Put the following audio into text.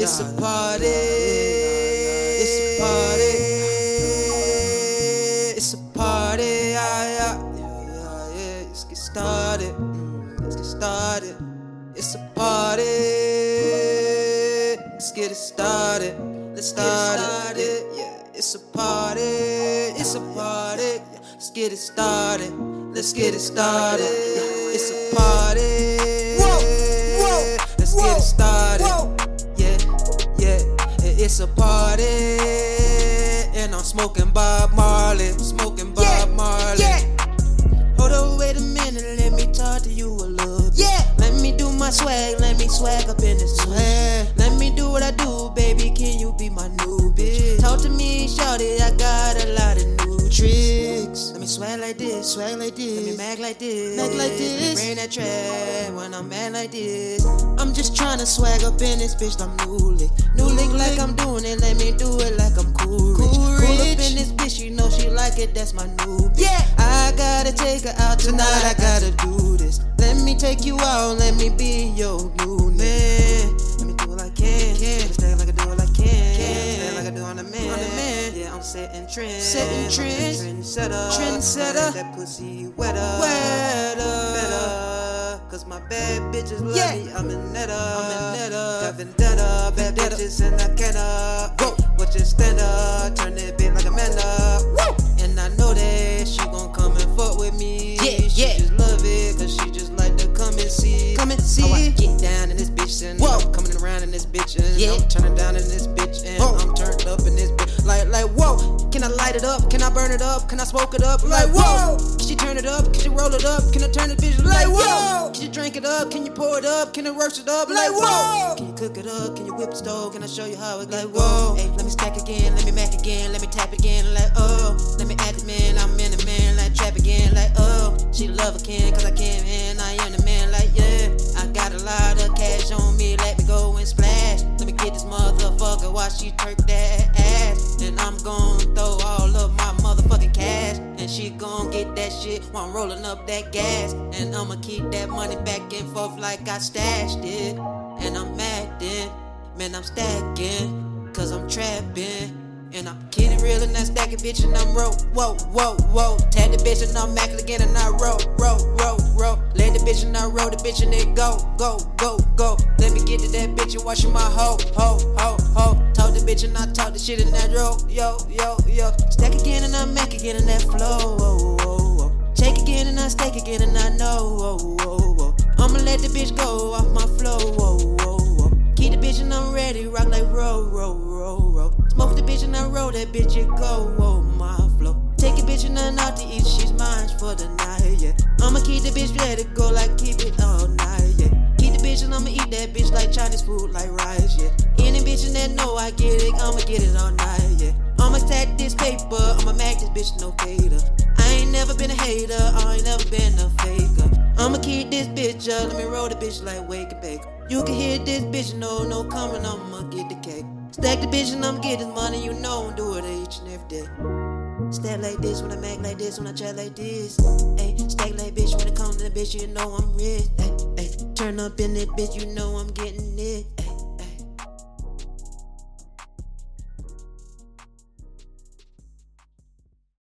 It's a party. It's a party. It's a party. Yeah, yeah, yeah. Let's get started. Let's get started. It's a party. Let's get it started. Let's start it. Yeah, it's a party. It's a party. Let's get it started. Let's get it started. It's a party. Whoa, whoa, Let's get it started. Whoa. Yeah, yeah. It's a party. And I'm smoking Bob Marley. Smoking Bob Yeah, Marley. yeah. Hold on, wait a minute. Let me talk to you a little bit. Yeah. Let me do my swag. Let me swag up in this swag. Let me do what I do, baby. Can you be my new bitch? Talk to me, shawty. I got like this, swag like this. Let me mag like this, Mag like this. bring that track when I'm mad like this. I'm just trying to swag up in this bitch. I'm new lick, new lick like I'm doing it. Let me do it like I'm cool rich. Cool Pull up in this bitch, you know she like it. That's my new bitch. Yeah. I gotta take her out tonight. I gotta do this. Let me take you out. Let me be your setting trends. Setting trends. Trendsetter. Trendsetter. That pussy wetter. Wetter. Better. Cause my bad bitches love Yeah. me. I'm a netter. I'm a netter. Got vendetta. Bad bitches and I can't up. Whoa. What you stand up? Turn that bitch like a man up. Woo. And I know that she gon' come and fuck with me. Yeah, she yeah. just love it, cause she just like to come and see. Come and see. How I get down in this bitch and Whoa. I'm coming around in this bitch and Yeah. I'm turning down in this bitch and Whoa. I'm turned up in this bitch. Like, like, whoa, can I light it up? Can I burn it up? Can I smoke it up? Like, whoa, can she turn it up? Can she roll it up? Can I turn this bitch like, whoa? Can you drink it up? Can you pour it up? Can I roast it up? Like, whoa. Can you cook it up? Can you whip the stove? Can I show you how it like whoa? Hey, let me stack again, let me mac again, let me tap again, like oh. Let me act the man, I'm in the man, like trap again, like oh. She love a can, cause I can, man, I am the man, like yeah. I got a lot of cash on me, let me go and splash. Let me get this motherfucker while she twerk that shit while I'm rolling up that gas. And I'ma keep that money back and forth like I stashed it. And I'm acting, man, I'm stacking, cause I'm trapping. And I'm kidding real and not stacking, bitch, and I'm roll, whoa, whoa, whoa. Tag the bitch and I'm macking again and I roll, roll, roll, roll. Let the bitch and I roll the bitch and it go, go, go, go. Let me get to that bitch and wash my hoe, hoe, hoe, hoe. Talk the bitch and I talk the shit in that roll, yo, yo, yo. Stack again and I mac again in that flow, again and I stake again and I know, whoa, whoa, whoa. I'ma let the bitch go off my flow, whoa, whoa, whoa. Keep the bitch and I'm ready, rock like roll, roll, roll, roll. Smoke the bitch and I roll that bitch, it go, whoa, my flow. Take a bitch and I'm out to eat, she's mine for the night, yeah. I'ma keep the bitch, it go like keep it all night, yeah. Keep the bitch and I'ma eat that bitch like Chinese food, like rice, yeah. Any bitch and that know I get it, I'ma get it all night, yeah. I'ma stack this paper, I'ma make this bitch no cater. I ain't never been a hater, this bitch up, let me roll the bitch like wake and. You can hear this bitch, no, no coming, I'ma get the cake. Stack the bitch and I'm getting money, you know I'm do it each and every day. Stack like this when I make like this, when I chat like this. Hey, stack like bitch when it comes to the bitch, you know I'm rich. Hey, hey, turn up in it, bitch, you know I'm getting it. Ay,